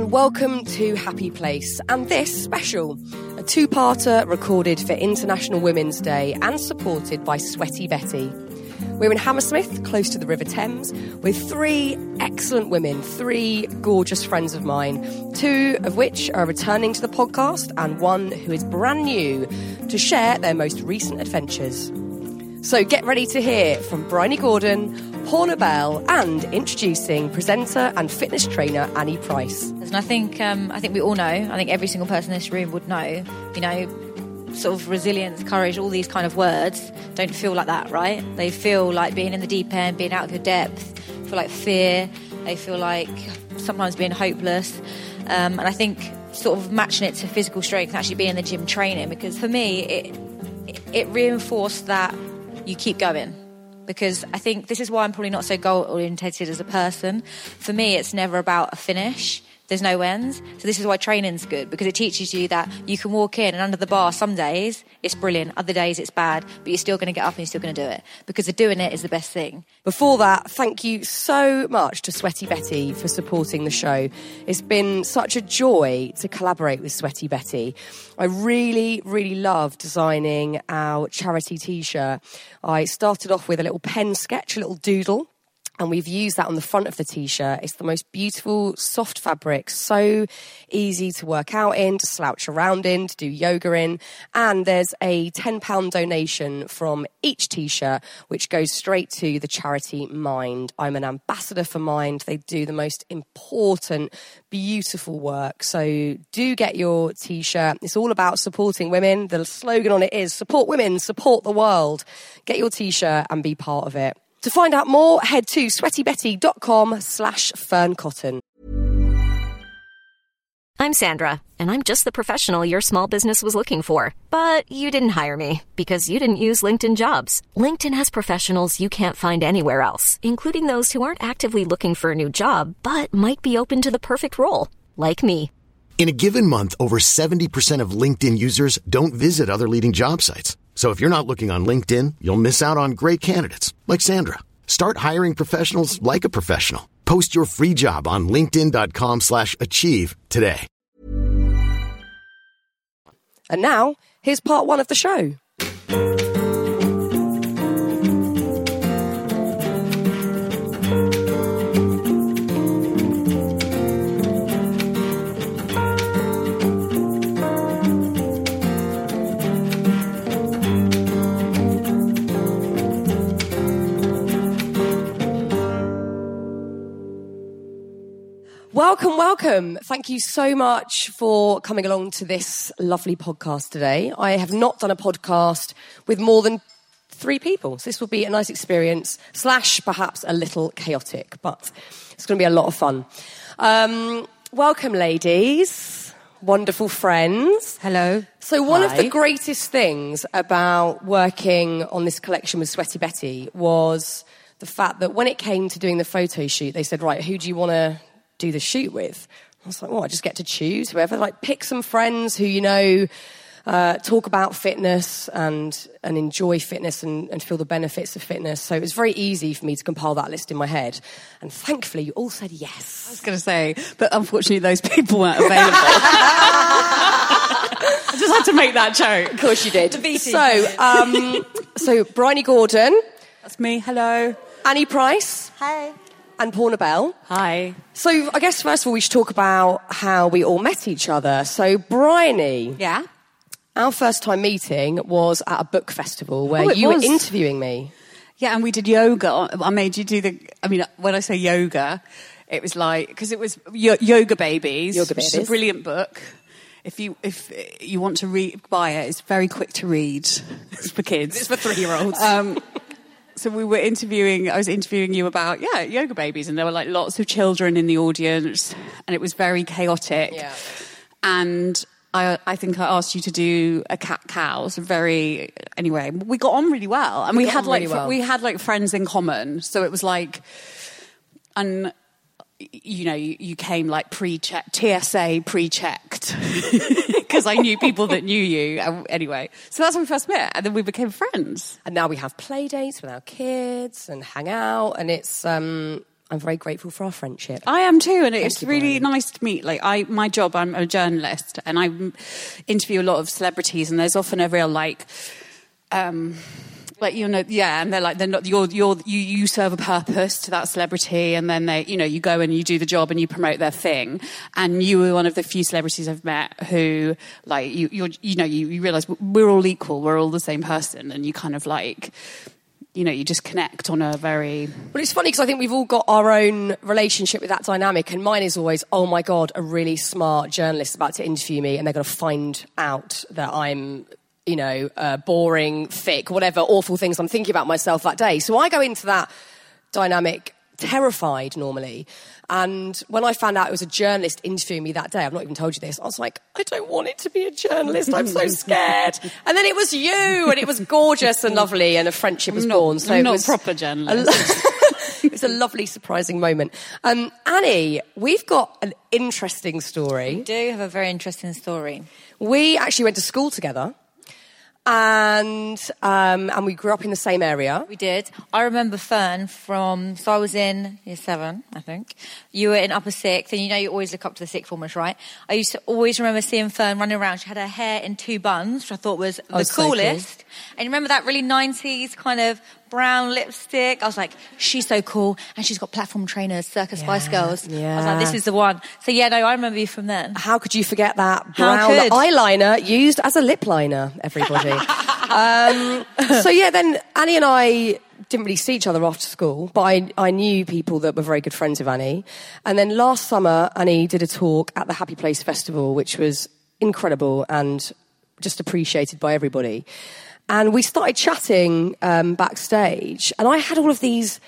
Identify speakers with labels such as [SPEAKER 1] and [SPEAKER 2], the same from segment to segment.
[SPEAKER 1] and welcome to Happy Place and this special, a two parter recorded for International Women's Day and supported by Sweaty Betty. We're in Hammersmith, close to the River Thames, with three excellent women, three gorgeous friends of mine, two of which are returning to the podcast, and one who is brand new to share their most recent adventures. So get ready to hear from Bryony Gordon, Poorna Bell, and introducing presenter and fitness trainer Annie Price.
[SPEAKER 2] And I think um, I think we all know. I think every single person in this room would know. You know, sort of resilience, courage, all these kind of words don't feel like that, right? They feel like being in the deep end, being out of your depth. Feel like fear. They feel like sometimes being hopeless. Um, and I think sort of matching it to physical strength, actually being in the gym training, because for me it it reinforced that you keep going because I think this is why I'm probably not so goal oriented as a person. For me, it's never about a finish. There's no ends. So this is why training's good because it teaches you that you can walk in and under the bar some days it's brilliant, other days it's bad, but you're still going to get up and you're still going to do it because the doing it is the best thing.
[SPEAKER 1] Before that, thank you so much to Sweaty Betty for supporting the show. It's been such a joy to collaborate with Sweaty Betty. I really, really love designing our charity t-shirt. I started off with a little pen sketch, a little doodle and we've used that on the front of the t-shirt. It's the most beautiful, soft fabric, so easy to work out in, to slouch around in, to do yoga in. And there's a £10 donation from each t-shirt, which goes straight to the charity Mind. I'm an ambassador for Mind. They do the most important, beautiful work. So do get your t-shirt. It's all about supporting women. The slogan on it is support women, support the world. Get your t-shirt and be part of it. To find out more, head to sweatybetty.com slash ferncotton.
[SPEAKER 3] I'm Sandra, and I'm just the professional your small business was looking for. But you didn't hire me because you didn't use LinkedIn jobs. LinkedIn has professionals you can't find anywhere else, including those who aren't actively looking for a new job, but might be open to the perfect role, like me.
[SPEAKER 4] In a given month, over 70% of LinkedIn users don't visit other leading job sites. So if you're not looking on LinkedIn, you'll miss out on great candidates like Sandra. Start hiring professionals like a professional. Post your free job on linkedin.com slash achieve today.
[SPEAKER 1] And now, here's part one of the show. Welcome. Thank you so much for coming along to this lovely podcast today. I have not done a podcast with more than three people, so this will be a nice experience, slash perhaps a little chaotic, but it's going to be a lot of fun. Um, welcome, ladies. Wonderful friends.
[SPEAKER 2] Hello.
[SPEAKER 1] So, one of the greatest things about working on this collection with Sweaty Betty was the fact that when it came to doing the photo shoot, they said, Right, who do you want to do the shoot with? I was like, Well, I just get to choose whoever. Like, pick some friends who you know. Uh, talk about fitness and and enjoy fitness and, and feel the benefits of fitness. So it was very easy for me to compile that list in my head. And thankfully, you all said yes.
[SPEAKER 5] I was going to say, but unfortunately, those people weren't available. I just had to make that joke.
[SPEAKER 1] Of course you did. So, um, so Bryony Gordon,
[SPEAKER 5] That's me. Hello.
[SPEAKER 1] Annie Price,
[SPEAKER 5] Hi.
[SPEAKER 1] And Poorna Bell.
[SPEAKER 5] Hi.
[SPEAKER 1] So, I guess first of all, we should talk about how we all met each other. So, Bryony,
[SPEAKER 5] Yeah.
[SPEAKER 1] our first time meeting was at a book festival where
[SPEAKER 5] Oh,
[SPEAKER 1] you
[SPEAKER 5] was.
[SPEAKER 1] were interviewing me.
[SPEAKER 5] Yeah, and we did yoga. I made you do the. I mean, when I say yoga, it was like because it was yo- yoga babies.
[SPEAKER 1] Yoga
[SPEAKER 5] which is
[SPEAKER 1] Babies.
[SPEAKER 5] a brilliant book. If you if you want to read, buy it. It's very quick to read. It's for kids.
[SPEAKER 1] It's for three-year-olds.
[SPEAKER 5] Um, so we were interviewing. I was interviewing you about yeah yoga babies, and there were like lots of children in the audience, and it was very chaotic.
[SPEAKER 1] Yeah.
[SPEAKER 5] And I, I think I asked you to do a cat cow. So very anyway, we got on really well, and we,
[SPEAKER 1] got
[SPEAKER 5] had like
[SPEAKER 1] really well.
[SPEAKER 5] we had like friends in common. So it was like, and you know, you, came like pre-checked, TSA pre-checked, because I knew people that knew you. Anyway, so that's when we first met, and then we became friends.
[SPEAKER 1] and now we have play dates with our kids and hang out, and it's. Um, I'm very grateful for our friendship.
[SPEAKER 5] I am too, and it's
[SPEAKER 1] you,
[SPEAKER 5] really nice to meet. Like I, my job, I'm a journalist, and I interview a lot of celebrities, and there's often a real like, um, like you know, yeah, and they're like they're not you're you're you you serve a purpose to that celebrity, and then they you know you go and you do the job and you promote their thing, and you were one of the few celebrities I've met who like you you're you know you, you realize we're all equal, we're all the same person, and you kind of like. You know, you just connect on a very
[SPEAKER 1] Well, it's funny because I think we've all got our own relationship with that dynamic, and mine is always, oh my god, a really smart journalist about to interview me, and they're going to find out that I'm, you know, uh, boring, thick, whatever awful things I'm thinking about myself that day. So I go into that dynamic terrified normally. And when I found out it was a journalist interviewing me that day, I've not even told you this, I was like, I don't want it to be a journalist. I'm so scared. and then it was you, and it was gorgeous and lovely, and a friendship was
[SPEAKER 5] not-
[SPEAKER 1] born. So
[SPEAKER 5] I'm
[SPEAKER 1] it
[SPEAKER 5] not
[SPEAKER 1] was
[SPEAKER 5] proper
[SPEAKER 1] a
[SPEAKER 5] journalist.
[SPEAKER 1] lo- it was a lovely, surprising moment. Um, Annie, we've got an interesting story.
[SPEAKER 2] We do have a very interesting story.
[SPEAKER 1] We actually went to school together, and um, and we grew up in the same area.
[SPEAKER 2] We did. I remember Fern from, so I was in year seven, I think. You were in upper sixth, and you know you always look up to the sixth formers, right? I used to always remember seeing Fern running around. She had her hair in two buns, which I thought was the
[SPEAKER 1] Oh, cool.
[SPEAKER 2] coolest. And you remember that really 90s kind of brown lipstick? I was like, she's so cool. And she's got platform trainers, Circus Spice
[SPEAKER 1] Yeah,
[SPEAKER 2] Girls. I was
[SPEAKER 1] yeah.
[SPEAKER 2] like, this is the one. So yeah, no, I remember you from then.
[SPEAKER 1] How could you forget that brown eyeliner used as a lip liner, everybody? um, so, yeah, then Annie and I didn't really see each other after school, but I, I knew people that were very good friends of Annie. And then last summer, Annie did a talk at the Happy Place Festival, which was incredible and just appreciated by everybody. And we started chatting um, backstage, and I had all of these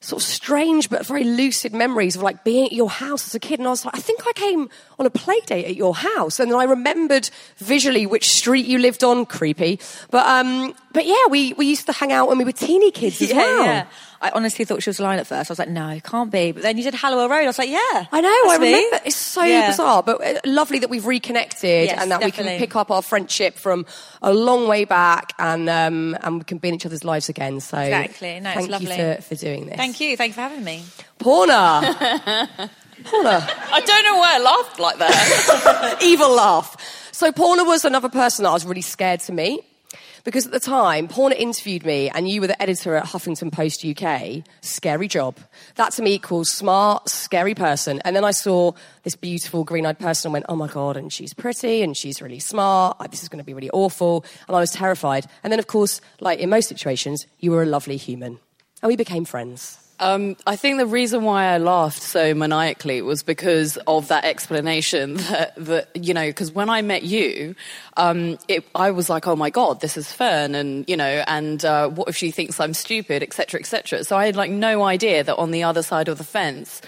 [SPEAKER 1] sort of strange but very lucid memories of like being at your house as a kid. And I was like, I think I came on a play date at your house. And then I remembered visually which street you lived on. Creepy. But, um, but yeah, we, we used to hang out when we were teeny kids as
[SPEAKER 2] yeah,
[SPEAKER 1] well.
[SPEAKER 2] yeah. I honestly thought she was lying at first. I was like, no, it can't be. But then you did Hallowell Road. I was like, yeah.
[SPEAKER 1] I know, I
[SPEAKER 2] me.
[SPEAKER 1] remember. It's so
[SPEAKER 2] Yeah.
[SPEAKER 1] bizarre, but uh, lovely that we've reconnected
[SPEAKER 2] Yes,
[SPEAKER 1] and that we can pick up our friendship from a long way back and um, and we can be in each other's lives again. So
[SPEAKER 2] Exactly. No, it's
[SPEAKER 1] thank
[SPEAKER 2] lovely.
[SPEAKER 1] you for, for doing this.
[SPEAKER 2] Thank you. Thank you for having me.
[SPEAKER 1] Poorna. Poorna.
[SPEAKER 6] I don't know why I laughed like that.
[SPEAKER 1] evil laugh. So Poorna was another person that I was really scared to meet. Because at the time, Poorna interviewed me, and you were the editor at Huffington Post UK. Scary job. That to me equals smart, scary person. And then I saw this beautiful green eyed person and went, oh my God, and she's pretty and she's really smart. This is going to be really awful. And I was terrified. And then, of course, like in most situations, you were a lovely human. And we became friends.
[SPEAKER 6] Um, I think the reason why I laughed so maniacally was because of that explanation that, that you know, because when I met you, um, it, I was like, oh my God, this is Fern, and, you know, and uh, what if she thinks I'm stupid, etc., etc. So I had like no idea that on the other side of the fence,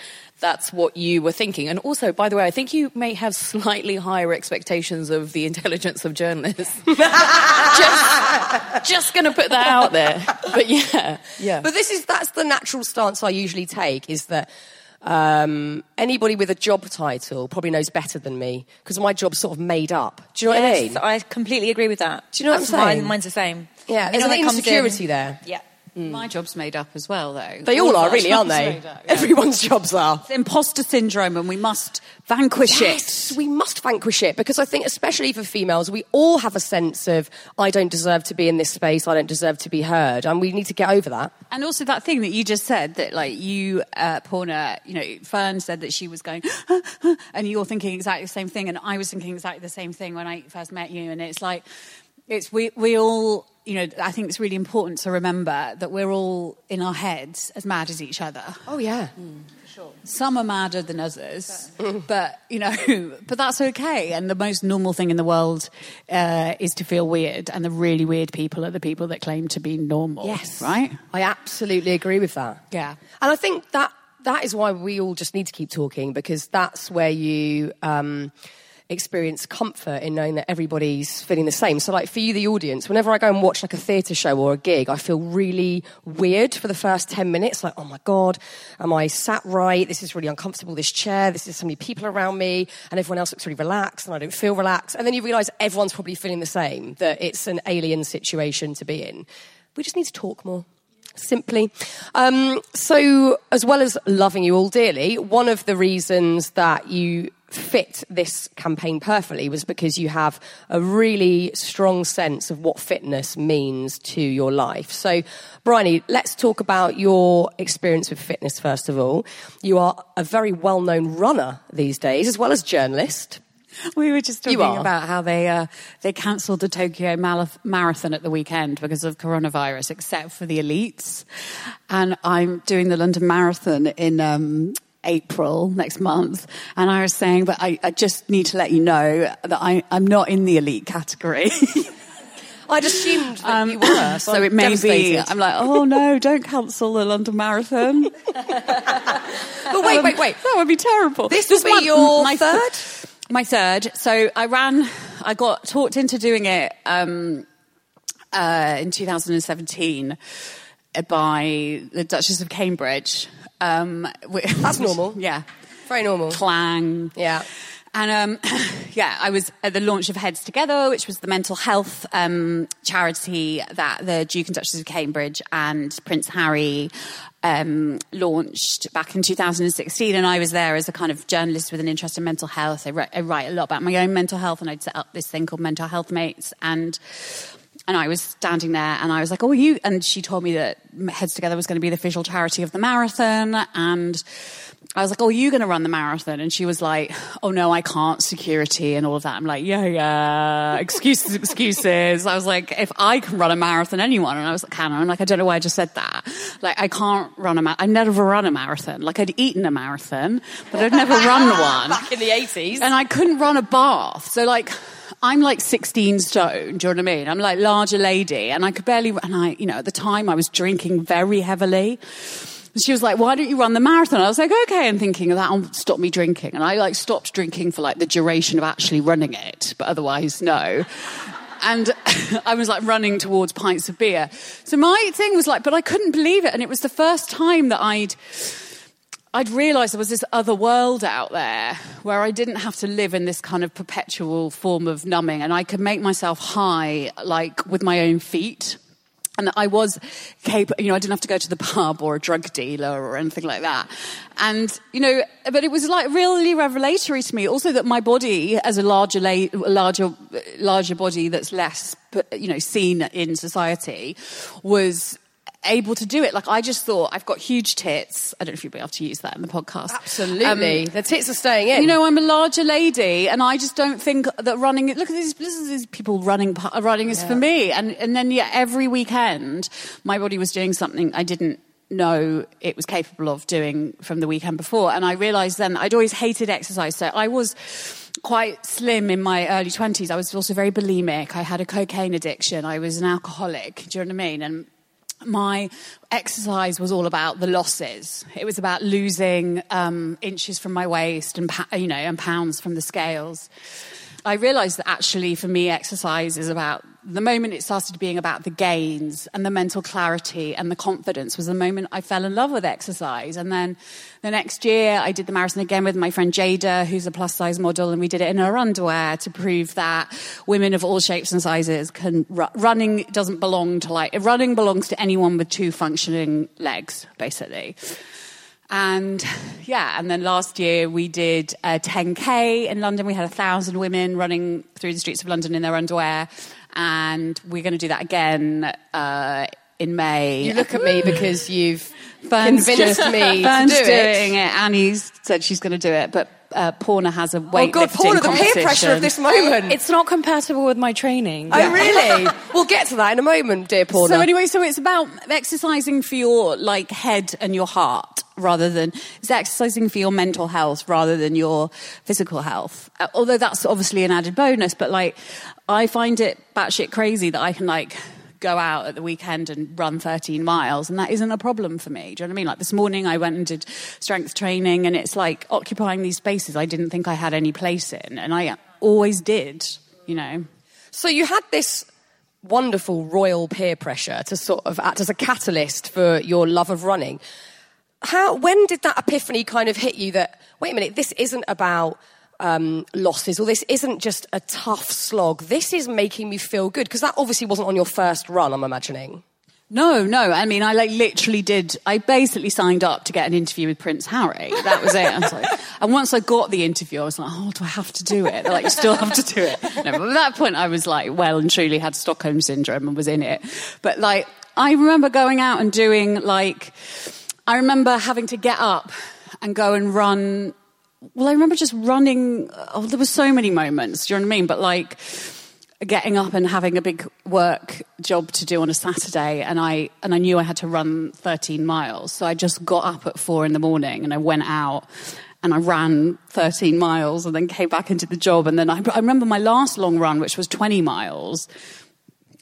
[SPEAKER 6] that's what you were thinking. And also, by the way, I think you may have slightly higher expectations of the intelligence of journalists. just just going to put that out there. But yeah, yeah.
[SPEAKER 1] But this is that's the natural stance I usually take is that um, anybody with a job title probably knows better than me because my job's sort of made up. Do you know what I mean?
[SPEAKER 2] I completely agree with that.
[SPEAKER 1] Do you know what I'm saying?
[SPEAKER 2] Mine, mine's the same.
[SPEAKER 1] Yeah,
[SPEAKER 2] You
[SPEAKER 1] there's
[SPEAKER 2] know,
[SPEAKER 1] an
[SPEAKER 2] it comes
[SPEAKER 1] insecurity
[SPEAKER 2] in-
[SPEAKER 1] there.
[SPEAKER 2] Yeah.
[SPEAKER 5] My job's made up as well, though.
[SPEAKER 1] They all
[SPEAKER 5] of
[SPEAKER 1] are, really, aren't they?
[SPEAKER 5] up, yeah.
[SPEAKER 1] Everyone's jobs are.
[SPEAKER 5] It's imposter syndrome, and we must vanquish
[SPEAKER 1] Yes,
[SPEAKER 5] it.
[SPEAKER 1] we must vanquish it because I think, especially for females, we all have a sense of I don't deserve to be in this space, I don't deserve to be heard, and we need to get over that.
[SPEAKER 5] And also that thing that you just said that, like you, uh, Poorna, you know, Fern said that she was going, and you're thinking exactly the same thing, and I was thinking exactly the same thing when I first met you, and it's like, it's we we all, you know, I think it's really important to remember that we're all in our heads as mad as each other.
[SPEAKER 1] Oh yeah, Mm. Sure.
[SPEAKER 5] Some are madder than others, but you know, but that's okay. And the most normal thing in the world uh, is to feel weird, and the really weird people are the people that claim to be normal.
[SPEAKER 1] yes,
[SPEAKER 5] right.
[SPEAKER 1] I absolutely agree with that.
[SPEAKER 5] Yeah.
[SPEAKER 1] and I think that that is why we all just need to keep talking because that's where you. Um, experience comfort in knowing that everybody's feeling the same. So like for you, the audience, whenever I go and watch like a theatre show or a gig, I feel really weird for the first 10 minutes. Like, oh my God, am I sat right? This is really uncomfortable, this chair. This is so many people around me and everyone else looks really relaxed and I don't feel relaxed. And then you realise everyone's probably feeling the same, that it's an alien situation to be in. We just need to talk more. simply. Um, so, as well as loving you all dearly, one of the reasons that you fit this campaign perfectly was because you have a really strong sense of what fitness means to your life. So, Bryony, let's talk about your experience with fitness first of all. You are a very well known runner these days, as well as journalist.
[SPEAKER 5] We were just talking about how they uh, they cancelled the Tokyo Marathon at the weekend because of coronavirus, except for the elites. And I'm doing the London Marathon in um, April next month, and I was saying, but I, I just need to let you know that I, I'm not in the elite category.
[SPEAKER 1] I'd assumed that you were, so,
[SPEAKER 5] it may be. I'm like, oh no, don't cancel the London Marathon.
[SPEAKER 1] But wait, wait, wait.
[SPEAKER 5] That would be terrible.
[SPEAKER 1] This will be your
[SPEAKER 5] my
[SPEAKER 1] third?
[SPEAKER 5] My third. So I ran. I got talked into doing it um, uh, in 2017 by the Duchess of Cambridge. Um,
[SPEAKER 1] That's normal.
[SPEAKER 5] yeah.
[SPEAKER 1] Very normal.
[SPEAKER 5] Clang.
[SPEAKER 1] Yeah.
[SPEAKER 5] And um, yeah, I was at the launch of Heads Together, which was the mental health um, charity that the Duke and Duchess of Cambridge and Prince Harry um, launched back in 2016. And I was there as a kind of journalist with an interest in mental health. I, write- I write a lot about my own mental health, and I'd set up this thing called Mental Health Mates. And and I was standing there and I was like, oh, you? And she told me that Heads Together was going to be the official charity of the marathon. And I was like, oh, are you going to run the marathon? And she was like, oh, no, I can't. Security and all of that. I'm like, yeah, yeah. Excuses, excuses. I was like, if I can run a marathon, anyone. And I was like, can I? I'm like, I don't know why I just said that. Like, I can't run a marathon. I never run a marathon. Like, I'd eaten a marathon, but I'd never run one.
[SPEAKER 1] Back in the 80s.
[SPEAKER 5] And I couldn't run a bath. So like, I'm like 16 stone. Do you know what I mean? I'm like larger lady and I could barely, and I, you know, at the time I was drinking very heavily. And she was like, why don't you run the marathon? I was like, okay. And thinking that'll stop me drinking. And I like stopped drinking for like the duration of actually running it, but otherwise no. And I was like running towards pints of beer. So my thing was like, but I couldn't believe it. And it was the first time that I'd, I'd realised there was this other world out there where I didn't have to live in this kind of perpetual form of numbing and I could make myself high, like with my own feet. And I was capable, you know, I didn't have to go to the pub or a drug dealer or anything like that. And, you know, but it was like really revelatory to me also that my body as a larger, la- larger, larger body that's less, you know, seen in society was able to do it. Like I just thought, I've got huge tits. I don't know if you'll be able to use that in the podcast.
[SPEAKER 1] Absolutely.
[SPEAKER 5] Um,
[SPEAKER 1] the tits are staying in.
[SPEAKER 5] you know, I'm a larger lady, and I just don't think that running. Look at these, this is these people running. Running is for me, and and then yeah, every weekend, my body was doing something I didn't know it was capable of doing from the weekend before, and I realised then I'd always hated exercise. So I was quite slim in my early twenties. I was also very bulimic. I had a cocaine addiction. I was an alcoholic. Do you know what I mean? And my exercise was all about the losses. It was about losing um, inches from my waist and you know and pounds from the scales. I realised that actually, for me, exercise is about the moment it started being about the gains and the mental clarity and the confidence was the moment I fell in love with exercise. And then the next year, I did the marathon again with my friend Jada, who's a plus size model, and we did it in her underwear to prove that women of all shapes and sizes can ru- running doesn't belong to like running belongs to anyone with two functioning legs, basically. And yeah, and then last year we did a 10k in London. We had a thousand women running through the streets of London in their underwear, and we're going to do that again uh, in May.
[SPEAKER 1] You look at me because you've
[SPEAKER 5] Fern's
[SPEAKER 1] convinced
[SPEAKER 5] just-
[SPEAKER 1] me
[SPEAKER 5] Fern's
[SPEAKER 1] to do it.
[SPEAKER 5] doing it. Annie's said she's going to do it, but uh, Poorna has a
[SPEAKER 1] Oh God, Poorna, the peer pressure of this moment.
[SPEAKER 6] It's not compatible with my training.
[SPEAKER 1] Oh, really? we'll get to that in a moment, dear Poorna.
[SPEAKER 5] So anyway, so it's about exercising for your like head and your heart rather than it's exercising for your mental health rather than your physical health. Uh, although that's obviously an added bonus, but like I find it batshit crazy that I can like go out at the weekend and run 13 miles and that isn't a problem for me. Do you know what I mean? Like this morning I went and did strength training and it's like occupying these spaces I didn't think I had any place in and I always did, you know.
[SPEAKER 1] So you had this wonderful royal peer pressure to sort of act as a catalyst for your love of running. How, when did that epiphany kind of hit you that, wait a minute, this isn't about um, losses or this isn't just a tough slog. This is making me feel good because that obviously wasn't on your first run, I'm imagining.
[SPEAKER 5] No, no. I mean, I like literally did. I basically signed up to get an interview with Prince Harry. That was it. Like, and once I got the interview, I was like, oh, do I have to do it? They're like, you still have to do it. No, but at that point, I was like, well and truly had Stockholm syndrome and was in it. But like, I remember going out and doing like, I remember having to get up and go and run. Well, I remember just running. Oh, there were so many moments. Do you know what I mean? But like getting up and having a big work job to do on a Saturday, and I and I knew I had to run 13 miles, so I just got up at four in the morning and I went out and I ran 13 miles and then came back into the job, and then I, I remember my last long run, which was 20 miles.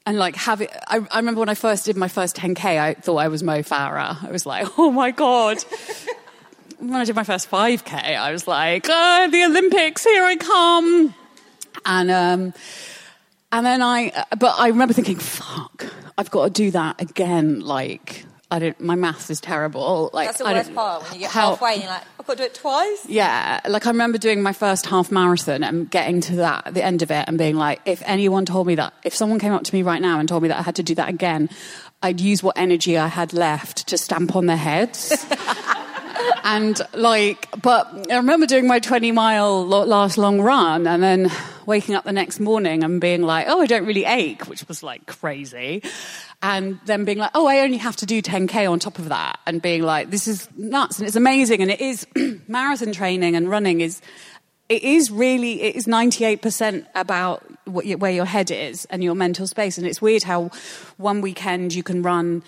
[SPEAKER 5] And like having, I, I remember when I first did my first 10k, I thought I was Mo Farah. I was like, oh my god. When I did my first 5k, I was like, oh, the Olympics, here I come. And um, and then I, but I remember thinking, fuck, I've got to do that again. Like, I don't, my maths is terrible. Like,
[SPEAKER 2] That's the worst part when you get
[SPEAKER 5] how-
[SPEAKER 2] halfway and you're like, I've got to do it twice.
[SPEAKER 5] Yeah, like I remember doing my first half marathon and getting to that, the end of it, and being like, if anyone told me that, if someone came up to me right now and told me that I had to do that again, I'd use what energy I had left to stamp on their heads. and like, but I remember doing my 20 mile last long run and then waking up the next morning and being like, oh, I don't really ache, which was like crazy. And then being like, oh, I only have to do 10K on top of that. And being like, this is nuts. And it's amazing. And it is marathon training and running is, it is really, it is 98% about what where your head is and your mental space. And it's weird how one weekend you can run,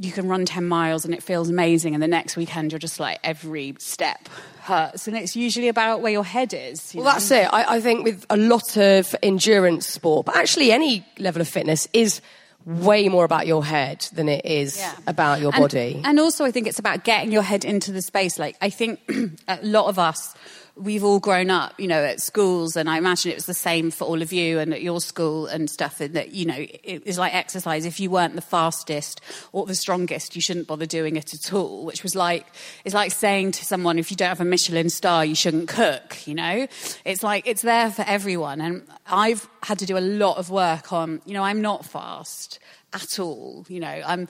[SPEAKER 5] you can run 10 miles and it feels amazing. And the next weekend you're just like, every step hurts. And it's usually about where your head is. you
[SPEAKER 1] Well,
[SPEAKER 5] know?
[SPEAKER 1] that's it. I, I think with a lot of endurance sport, but actually any level of fitness is way more about your head than it is
[SPEAKER 5] Yeah.
[SPEAKER 1] about your
[SPEAKER 5] And-
[SPEAKER 1] body.
[SPEAKER 5] And also, I think it's about getting your head into the space. Like, I think a lot of us, we've all grown up, you know, at schools, and I imagine it was the same for all of you and at your school and stuff. And that, you know, it was like exercise. If you weren't the fastest or the strongest, you shouldn't bother doing it at all, which was like, it's like saying to someone, if you don't have a Michelin star, you shouldn't cook, you know? It's like, it's there for everyone. And I've had to do a lot of work on, you know, I'm not fast at all. You know, I'm.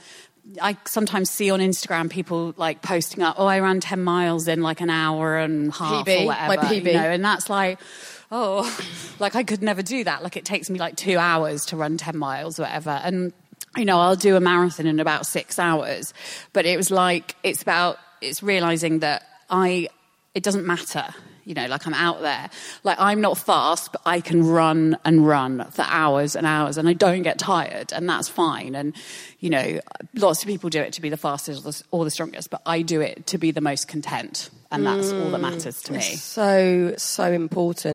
[SPEAKER 5] I sometimes see on Instagram people like posting up, "Oh, I ran ten miles in like an hour and half
[SPEAKER 1] PB,
[SPEAKER 5] or
[SPEAKER 1] my
[SPEAKER 5] whatever."
[SPEAKER 1] PB.
[SPEAKER 5] You know, and that's like, oh, like I could never do that. Like it takes me like two hours to run ten miles or whatever, and you know, I'll do a marathon in about six hours. But it was like it's about it's realizing that I it doesn't matter. You know, like I'm out there. Like I'm not fast, but I can run and run for hours and hours and I don't get tired and that's fine. And, you know, lots of people do it to be the fastest or the, or the strongest, but I do it to be the most content. And that's all that mm, matters to me.
[SPEAKER 1] so, so important.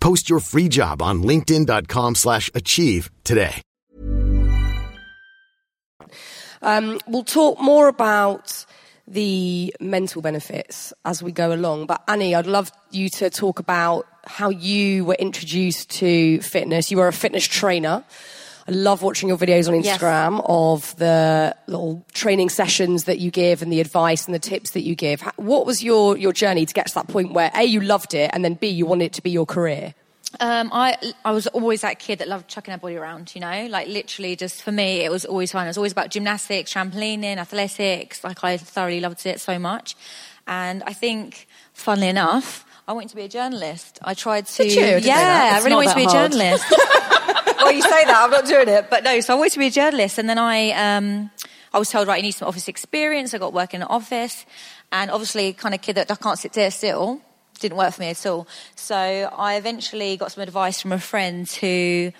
[SPEAKER 4] Post your free job on linkedin.com slash achieve today.
[SPEAKER 1] Um, we'll talk more about the mental benefits as we go along. But Annie, I'd love you to talk about how you were introduced to fitness. You were a fitness trainer. I love watching your videos on
[SPEAKER 2] Yes.
[SPEAKER 1] Instagram of the little training sessions that you give and the advice and the tips that you give. What was your, your journey to get to that point where A, you loved it, and then B, you wanted it to be your career?
[SPEAKER 2] Um, I I was always that kid that loved chucking her body around, you know, like literally just for me it was always fun. It was always about gymnastics, trampolining, athletics. Like I thoroughly loved it so much, and I think, funnily enough, I wanted to be a journalist. I tried to,
[SPEAKER 1] Did you? I
[SPEAKER 2] yeah. I really wanted to be a journalist. well, you say that I'm not doing it, but no. So I wanted to be a journalist, and then I um, I was told right, you need some office experience. I got work in an office, and obviously, kind of kid that I can't sit there still didn't work for me at all. So I eventually got some advice from a friend to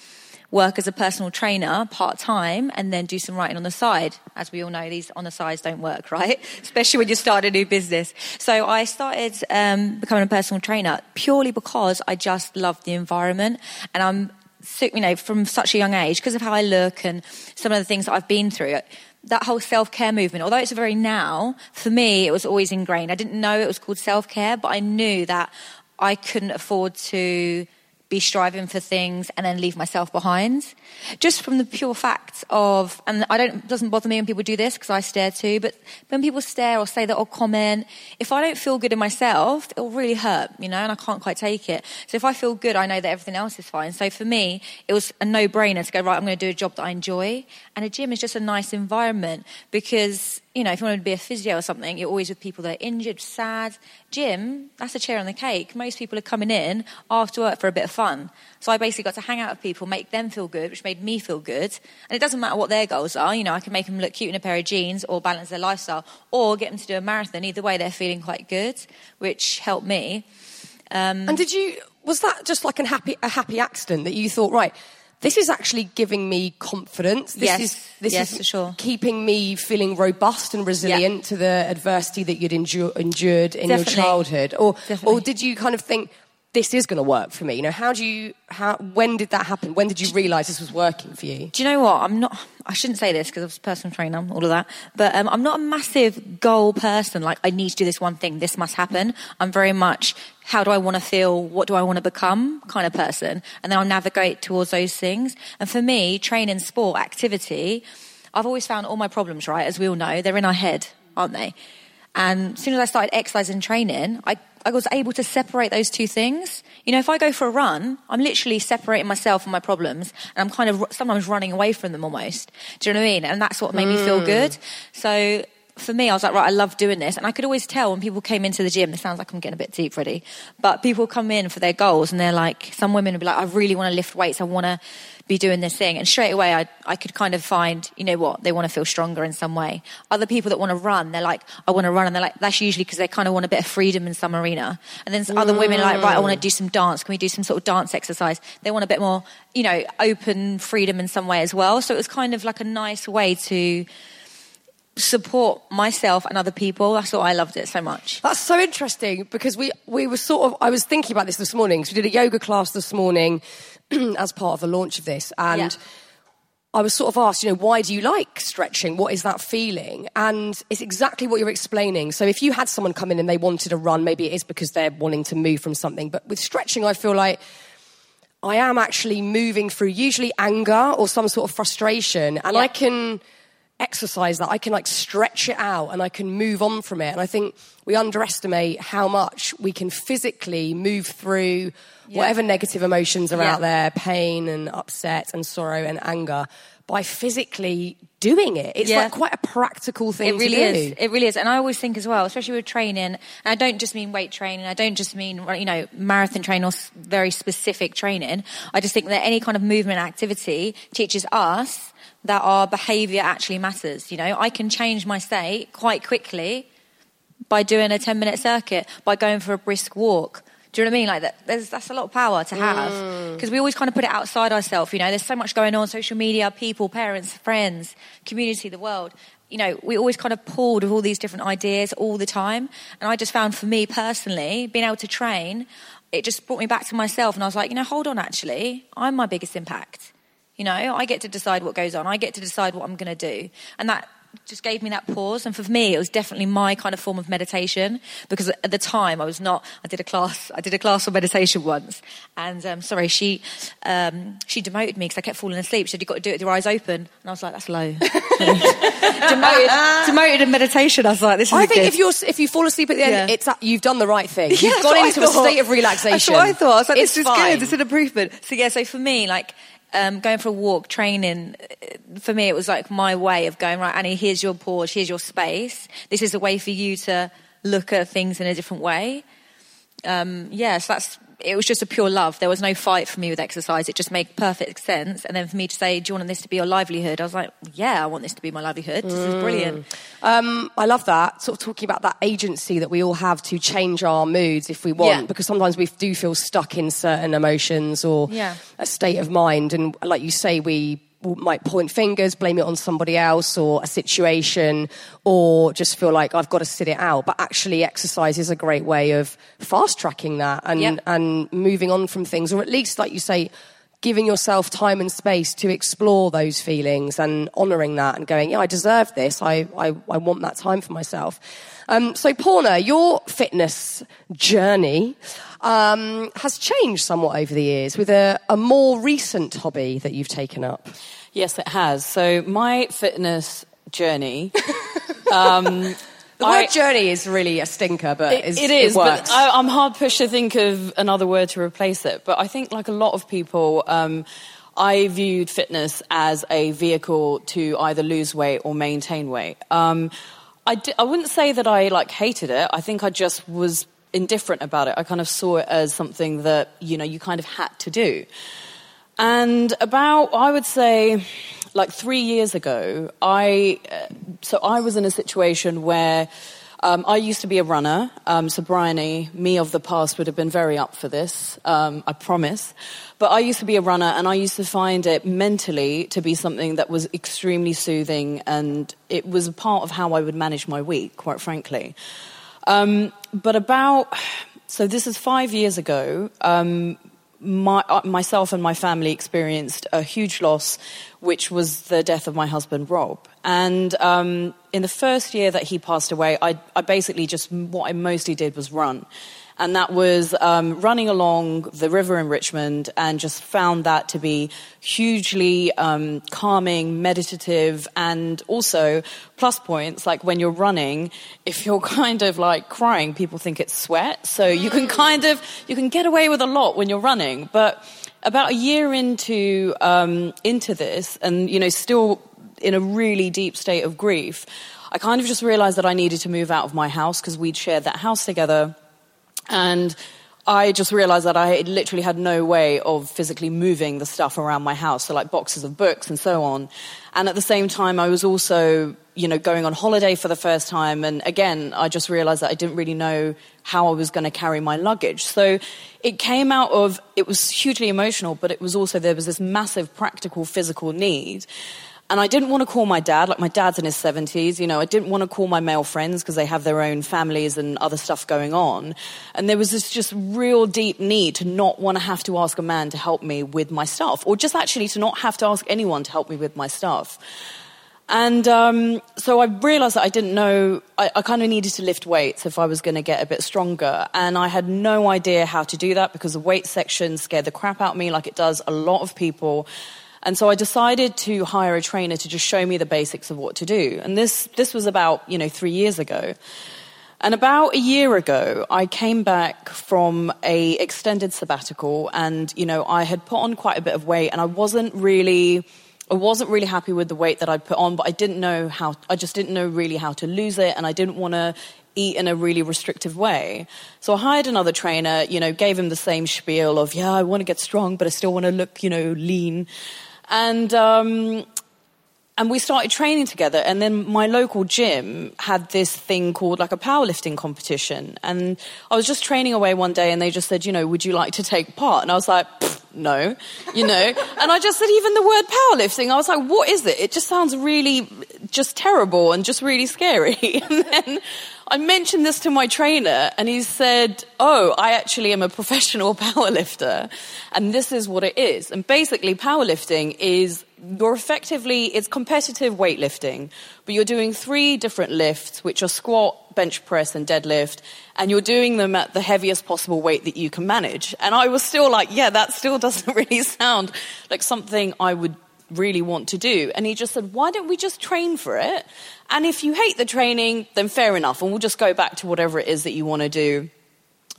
[SPEAKER 2] work as a personal trainer part time and then do some writing on the side. As we all know, these on the sides don't work, right? Especially when you start a new business. So I started um, becoming a personal trainer purely because I just loved the environment and I'm you know, from such a young age, because of how I look and some of the things that I've been through, that whole self care movement, although it's very now, for me, it was always ingrained. I didn't know it was called self care, but I knew that I couldn't afford to be striving for things and then leave myself behind. Just from the pure fact of, and I don't, it doesn't bother me when people do this because I stare too, but when people stare or say that or comment, if I don't feel good in myself, it'll really hurt, you know, and I can't quite take it. So if I feel good, I know that everything else is fine. So for me, it was a no brainer to go, right, I'm going to do a job that I enjoy. And a gym is just a nice environment because you know, if you want to be a physio or something, you're always with people that are injured, sad. Gym, that's a chair on the cake. Most people are coming in after work for a bit of fun. So I basically got to hang out with people, make them feel good, which made me feel good. And it doesn't matter what their goals are. You know, I can make them look cute in a pair of jeans or balance their lifestyle or get them to do a marathon. Either way, they're feeling quite good, which helped me.
[SPEAKER 1] Um, and did you, was that just like happy, a happy accident that you thought, right, this is actually giving me confidence. This
[SPEAKER 2] yes,
[SPEAKER 1] is this
[SPEAKER 2] yes,
[SPEAKER 1] is
[SPEAKER 2] for sure.
[SPEAKER 1] keeping me feeling robust and resilient
[SPEAKER 2] yeah.
[SPEAKER 1] to the adversity that you'd endure, endured in
[SPEAKER 2] Definitely.
[SPEAKER 1] your childhood. Or
[SPEAKER 2] Definitely.
[SPEAKER 1] or did you kind of think this is going to work for me? You know, how do you how when did that happen? When did you realise this was working for you?
[SPEAKER 2] Do you know what? I'm not. I shouldn't say this because I was a personal trainer, all of that. But um, I'm not a massive goal person. Like I need to do this one thing. This must happen. I'm very much how do I want to feel? What do I want to become? Kind of person. And then I'll navigate towards those things. And for me, training, sport, activity, I've always found all my problems. Right, as we all know, they're in our head, aren't they? And as soon as I started exercising and training, I, I was able to separate those two things. You know, if I go for a run, I'm literally separating myself from my problems and I'm kind of sometimes running away from them almost. Do you know what I mean? And that's what made mm. me feel good. So for me, I was like, right, I love doing this. And I could always tell when people came into the gym, this sounds like I'm getting a bit deep, Freddie, but people come in for their goals and they're like, some women would be like, I really want to lift weights. I want to be doing this thing. And straight away, I, I could kind of find, you know what, they want to feel stronger in some way. Other people that want to run, they're like, I want to run. And they're like, that's usually because they kind of want a bit of freedom in some arena. And then other women are like, right, I want to do some dance. Can we do some sort of dance exercise? They want a bit more, you know, open freedom in some way as well. So it was kind of like a nice way to, support myself and other people. That's why I loved it so much.
[SPEAKER 1] That's so interesting because we, we were sort of, I was thinking about this this morning. So we did a yoga class this morning as part of the launch of this. And yeah. I was sort of asked, you know, why do you like stretching? What is that feeling? And it's exactly what you're explaining. So if you had someone come in and they wanted to run, maybe it is because they're wanting to move from something. But with stretching, I feel like I am actually moving through usually anger or some sort of frustration. And yeah. I can exercise that. I can like stretch it out and I can move on from it. And I think we underestimate how much we can physically move through yeah. whatever negative emotions are yeah. out there, pain and upset and sorrow and anger by physically doing it. It's yeah. like quite a practical thing
[SPEAKER 2] it really is. It really is. And I always think as well, especially with training, and I don't just mean weight training, I don't just mean, you know, marathon training or very specific training. I just think that any kind of movement activity teaches us that our behavior actually matters. You know, I can change my state quite quickly by doing a 10 minute circuit, by going for a brisk walk. Do you know what I mean? Like that, there's, that's a lot of power to have because mm. we always kind of put it outside ourselves. You know, there's so much going on, social media, people, parents, friends, community, the world. You know, we always kind of pulled with all these different ideas all the time. And I just found for me personally, being able to train, it just brought me back to myself. And I was like, you know, hold on, actually, I'm my biggest impact. You know, I get to decide what goes on. I get to decide what I'm going to do. And that just gave me that pause. And for me, it was definitely my kind of form of meditation because at the time I was not. I did a class. I did a class on meditation once, and um, sorry, she um, she demoted me because I kept falling asleep. She said, "You've got to do it with your eyes open," and I was like, "That's low." demoted, demoted in meditation. I was like, "This is."
[SPEAKER 1] I think
[SPEAKER 2] good.
[SPEAKER 1] if you if you fall asleep at the end, yeah. it's you've done the right thing. You've yeah, gone into a state of relaxation.
[SPEAKER 2] That's what I thought. I was like,
[SPEAKER 1] "This
[SPEAKER 2] it's
[SPEAKER 1] is fine.
[SPEAKER 2] good. It's an improvement." So yeah, so for me, like um, going for a walk, training, for me, it was like my way of going, right, Annie, here's your pause, here's your space. This is a way for you to look at things in a different way. Um, yeah, so that's it was just a pure love. There was no fight for me with exercise. It just made perfect sense. And then for me to say, "Do you want this to be your livelihood?" I was like, "Yeah, I want this to be my livelihood. This is brilliant."
[SPEAKER 1] Um, I love that. Sort of talking about that agency that we all have to change our moods if we want,
[SPEAKER 2] yeah.
[SPEAKER 1] because sometimes we do feel stuck in certain emotions or
[SPEAKER 2] yeah.
[SPEAKER 1] a state of mind, and like you say, we might point fingers, blame it on somebody else or a situation, or just feel like I've got to sit it out. But actually, exercise is a great way of fast tracking that and,
[SPEAKER 2] yep.
[SPEAKER 1] and moving on from things, or at least, like you say, giving yourself time and space to explore those feelings and honouring that and going, yeah, I deserve this. I, I, I want that time for myself. Um, so, Poorna, your fitness journey um, has changed somewhat over the years with a, a more recent hobby that you've taken up.
[SPEAKER 6] Yes, it has. So, my fitness journey. um,
[SPEAKER 1] the word I, journey is really a stinker, but
[SPEAKER 6] it, it is. It but I, am hard pushed to think of another word to replace it. But I think, like a lot of people, um, I viewed fitness as a vehicle to either lose weight or maintain weight. Um, I d- I wouldn't say that I like hated it. I think I just was indifferent about it. I kind of saw it as something that you know you kind of had to do. And about, I would say, like three years ago, I uh, so I was in a situation where um, I used to be a runner. Um, so Bryony, me of the past, would have been very up for this. Um, I promise. But I used to be a runner, and I used to find it mentally to be something that was extremely soothing, and it was a part of how I would manage my week, quite frankly. Um, but about so this is five years ago. Um, my, uh, myself and my family experienced a huge loss, which was the death of my husband, Rob. And um, in the first year that he passed away, I, I, basically just, what I mostly did was run and that was um, running along the river in Richmond and just found that to be hugely um, calming, meditative, and also plus points like when you're running, if you're kind of like crying, people think it's sweat. So you can kind of, you can get away with a lot when you're running. But about a year into, um, into this and, you know, still in a really deep state of grief, I kind of just realized that I needed to move out of my house because we'd shared that house together. And I just realized that I literally had no way of physically moving the stuff around my house, so like boxes of books and so on. And at the same time, I was also, you know, going on holiday for the first time. And again, I just realized that I didn't really know how I was going to carry my luggage. So it came out of, it was hugely emotional, but it was also, there was this massive practical physical need. And I didn't want to call my dad, like my dad's in his 70s, you know, I didn't want to call my male friends because they have their own families and other stuff going on. And there was this just real deep need to not want to have to ask a man to help me with my stuff, or just actually to not have to ask anyone to help me with my stuff. And um, so I realized that I didn't know, I, I kind of needed to lift weights if I was going to get a bit stronger. And I had no idea how to do that because the weight section scared the crap out of me, like it does a lot of people. And so I decided to hire a trainer to just show me the basics of what to do. And this, this was about, you know, three years ago. And about a year ago, I came back from a extended sabbatical and, you know, I had put on quite a bit of weight and I wasn't really, I wasn't really happy with the weight that I'd put on, but I didn't know how, I just didn't know really how to lose it and I didn't want to eat in a really restrictive way. So I hired another trainer, you know, gave him the same spiel of, yeah, I want to get strong, but I still want to look, you know, lean. And, um, and we started training together. And then my local gym had this thing called like a powerlifting competition. And I was just training away one day and they just said, you know, would you like to take part? And I was like, no, you know. and I just said, even the word powerlifting, I was like, what is it? It just sounds really just terrible and just really scary. and then I mentioned this to my trainer and he said, Oh, I actually am a professional powerlifter. And this is what it is. And basically, powerlifting is you're effectively, it's competitive weightlifting, but you're doing three different lifts, which are squat, bench press, and deadlift, and you're doing them at the heaviest possible weight that you can manage. And I was still like, yeah, that still doesn't really sound like something I would really want to do. And he just said, why don't we just train for it? And if you hate the training, then fair enough, and we'll just go back to whatever it is that you want to do.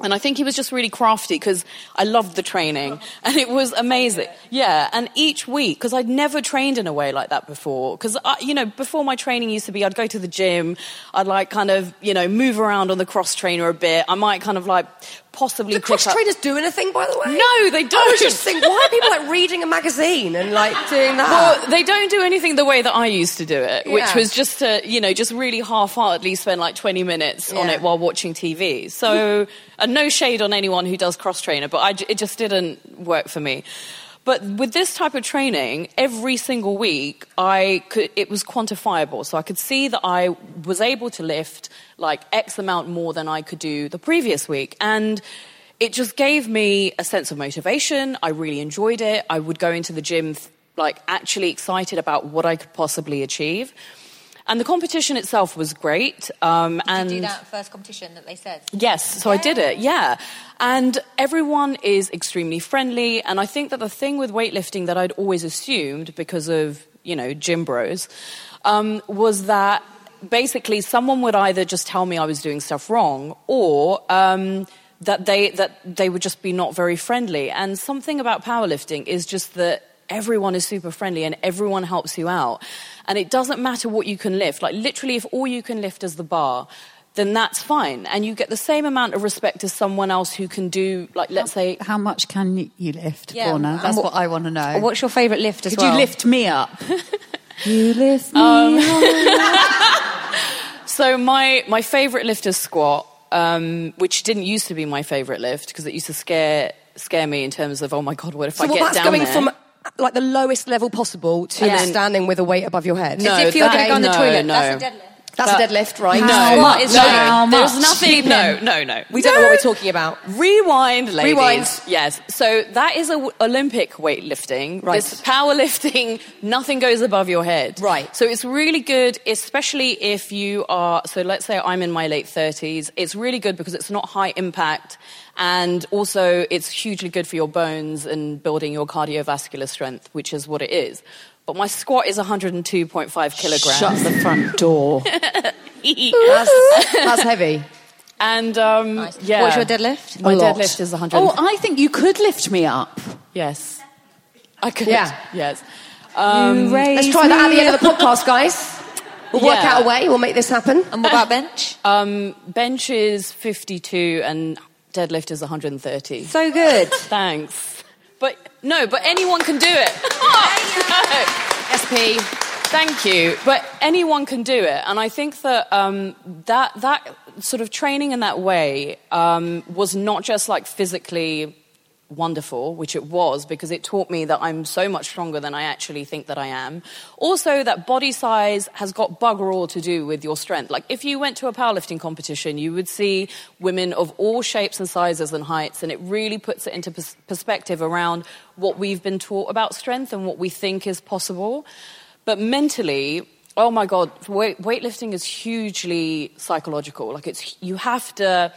[SPEAKER 6] And I think he was just really crafty because I loved the training and it was amazing. Yeah. And each week, because I'd never trained in a way like that before. Because, you know, before my training used to be I'd go to the gym, I'd like kind of, you know, move around on the cross trainer a bit. I might kind of like possibly
[SPEAKER 1] do cross trainers do anything by the way?
[SPEAKER 6] No they don't
[SPEAKER 1] I was just think why are people like reading a magazine and like doing that?
[SPEAKER 6] Well they don't do anything the way that I used to do it yeah. which was just to you know just really half-heartedly spend like 20 minutes yeah. on it while watching TV so and no shade on anyone who does cross trainer but I, it just didn't work for me but with this type of training, every single week, I could, it was quantifiable. So I could see that I was able to lift like X amount more than I could do the previous week. And it just gave me a sense of motivation. I really enjoyed it. I would go into the gym like actually excited about what I could possibly achieve. And the competition itself was great. Um,
[SPEAKER 2] Did
[SPEAKER 6] and
[SPEAKER 2] you do that first competition that they said?
[SPEAKER 6] Yes, so I did it, yeah. And everyone is extremely friendly. And I think that the thing with weightlifting that I'd always assumed because of, you know, gym bros, um, was that basically someone would either just tell me I was doing stuff wrong or. Um, that they that they would just be not very friendly and something about powerlifting is just that everyone is super friendly and everyone helps you out and it doesn't matter what you can lift like literally if all you can lift is the bar then that's fine. And you get the same amount of respect as someone else who can do, like, let's say.
[SPEAKER 5] How much can you lift,
[SPEAKER 2] Yeah,
[SPEAKER 5] Poorna?
[SPEAKER 2] and
[SPEAKER 5] That's
[SPEAKER 2] what-
[SPEAKER 5] what I want to know.
[SPEAKER 2] What's your favourite lift as
[SPEAKER 5] Could
[SPEAKER 2] well?
[SPEAKER 5] you lift me up? you lift me
[SPEAKER 6] Um,
[SPEAKER 5] up.
[SPEAKER 6] So, my, my favorite lift is squat, um, which didn't used to be my favorite lift because it used to scare, scare me in terms of, oh my God, what if
[SPEAKER 1] So
[SPEAKER 6] I
[SPEAKER 1] what,
[SPEAKER 6] get
[SPEAKER 1] that's
[SPEAKER 6] down
[SPEAKER 1] going
[SPEAKER 6] there?
[SPEAKER 1] from like the lowest level possible to
[SPEAKER 6] And then-
[SPEAKER 1] standing with a weight above your head.
[SPEAKER 6] No,
[SPEAKER 2] As if you were
[SPEAKER 6] that-
[SPEAKER 2] going to go on the
[SPEAKER 6] no,
[SPEAKER 2] toilet.
[SPEAKER 6] no.
[SPEAKER 2] That's a deadlift.
[SPEAKER 1] That's a deadlift, right?
[SPEAKER 5] How
[SPEAKER 6] No,
[SPEAKER 5] much?
[SPEAKER 6] no,
[SPEAKER 5] How
[SPEAKER 6] there's nothing. No, no, no.
[SPEAKER 1] We don't know what we're talking about.
[SPEAKER 6] Rewind, ladies.
[SPEAKER 1] Rewind.
[SPEAKER 6] Yes. So that is a w- Olympic weightlifting.
[SPEAKER 1] Right.
[SPEAKER 6] This powerlifting, nothing goes above your head.
[SPEAKER 1] Right.
[SPEAKER 6] So it's really good, especially if you are. So let's say I'm in my late 30s. It's really good because it's not high impact, and also it's hugely good for your bones and building your cardiovascular strength, which is what it is. But my squat is 102.5 kilograms.
[SPEAKER 5] Shut the front door.
[SPEAKER 1] That's, that's heavy.
[SPEAKER 6] And um,
[SPEAKER 2] Nice.
[SPEAKER 6] yeah.
[SPEAKER 2] What's your deadlift?
[SPEAKER 6] My deadlift is 100.
[SPEAKER 5] Oh, I think you could lift me up.
[SPEAKER 6] Yes. I could.
[SPEAKER 1] Yeah.
[SPEAKER 6] Yes.
[SPEAKER 5] You
[SPEAKER 1] Let's try that at the end of the podcast, guys. We'll work
[SPEAKER 6] Yeah.
[SPEAKER 1] out a way. We'll make this happen.
[SPEAKER 2] And what about bench?
[SPEAKER 6] Um, bench is 52 and deadlift is 130.
[SPEAKER 2] so good.
[SPEAKER 6] Thanks. But no, but anyone can do it. No.
[SPEAKER 1] SP.
[SPEAKER 6] Thank you. But anyone can do it. And I think that um, that, that sort of training in that way um, was not just like physically wonderful, which it was, because it taught me that I'm so much stronger than I actually think that I am. Also, that body size has got bugger all to do with your strength. Like, if you went to a powerlifting competition, you would see women of all shapes and sizes and heights, and it really puts it into pers- perspective around what we've been taught about strength and what we think is possible. But mentally, oh my God, weight, weightlifting is hugely psychological. Like, it's, you have to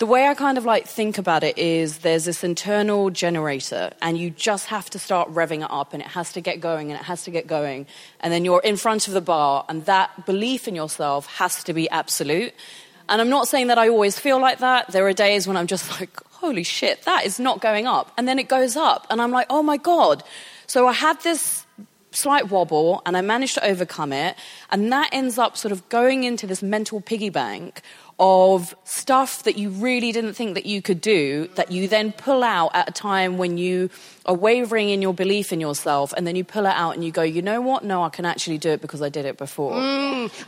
[SPEAKER 6] the way I kind of like think about it is there's this internal generator, and you just have to start revving it up, and it has to get going, and it has to get going, and then you're in front of the bar, and that belief in yourself has to be absolute. And I'm not saying that I always feel like that. There are days when I'm just like, holy shit, that is not going up. And then it goes up, and I'm like, oh my God. So I had this slight wobble and I managed to overcome it. And that ends up sort of going into this mental piggy bank of stuff that you really didn't think that you could do that you then pull out at a time when you are wavering in your belief in yourself and then you pull it out and you go you know what no i can actually do it because i did it before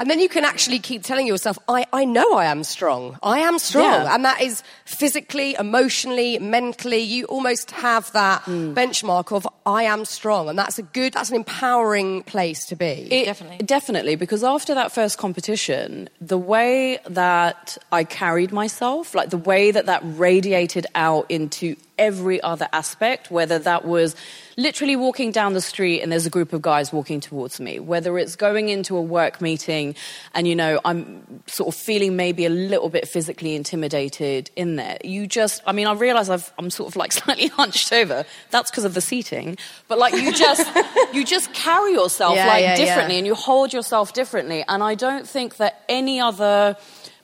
[SPEAKER 1] And then you can actually keep telling yourself, I, I know I am strong. I am strong.
[SPEAKER 6] Yeah.
[SPEAKER 1] And that is physically, emotionally, mentally. You almost have that
[SPEAKER 6] Hmm.
[SPEAKER 1] benchmark of I am strong. And that's a good, that's an empowering place to be.
[SPEAKER 6] It-
[SPEAKER 2] Definitely.
[SPEAKER 6] Definitely, because after that first competition, the way that I carried myself, like the way that that radiated out into every other aspect, whether that was literally walking down the street and there's a group of guys walking towards me, whether it's going into a work meeting and, you know, I'm sort of feeling maybe a little bit physically intimidated in there. You just, I mean, I realize I've, I'm sort of like slightly hunched over. That's because of the seating. But like you just, you just carry yourself
[SPEAKER 1] Yeah,
[SPEAKER 6] like
[SPEAKER 1] yeah, yeah.
[SPEAKER 6] differently and you hold yourself differently. And I don't think that any other,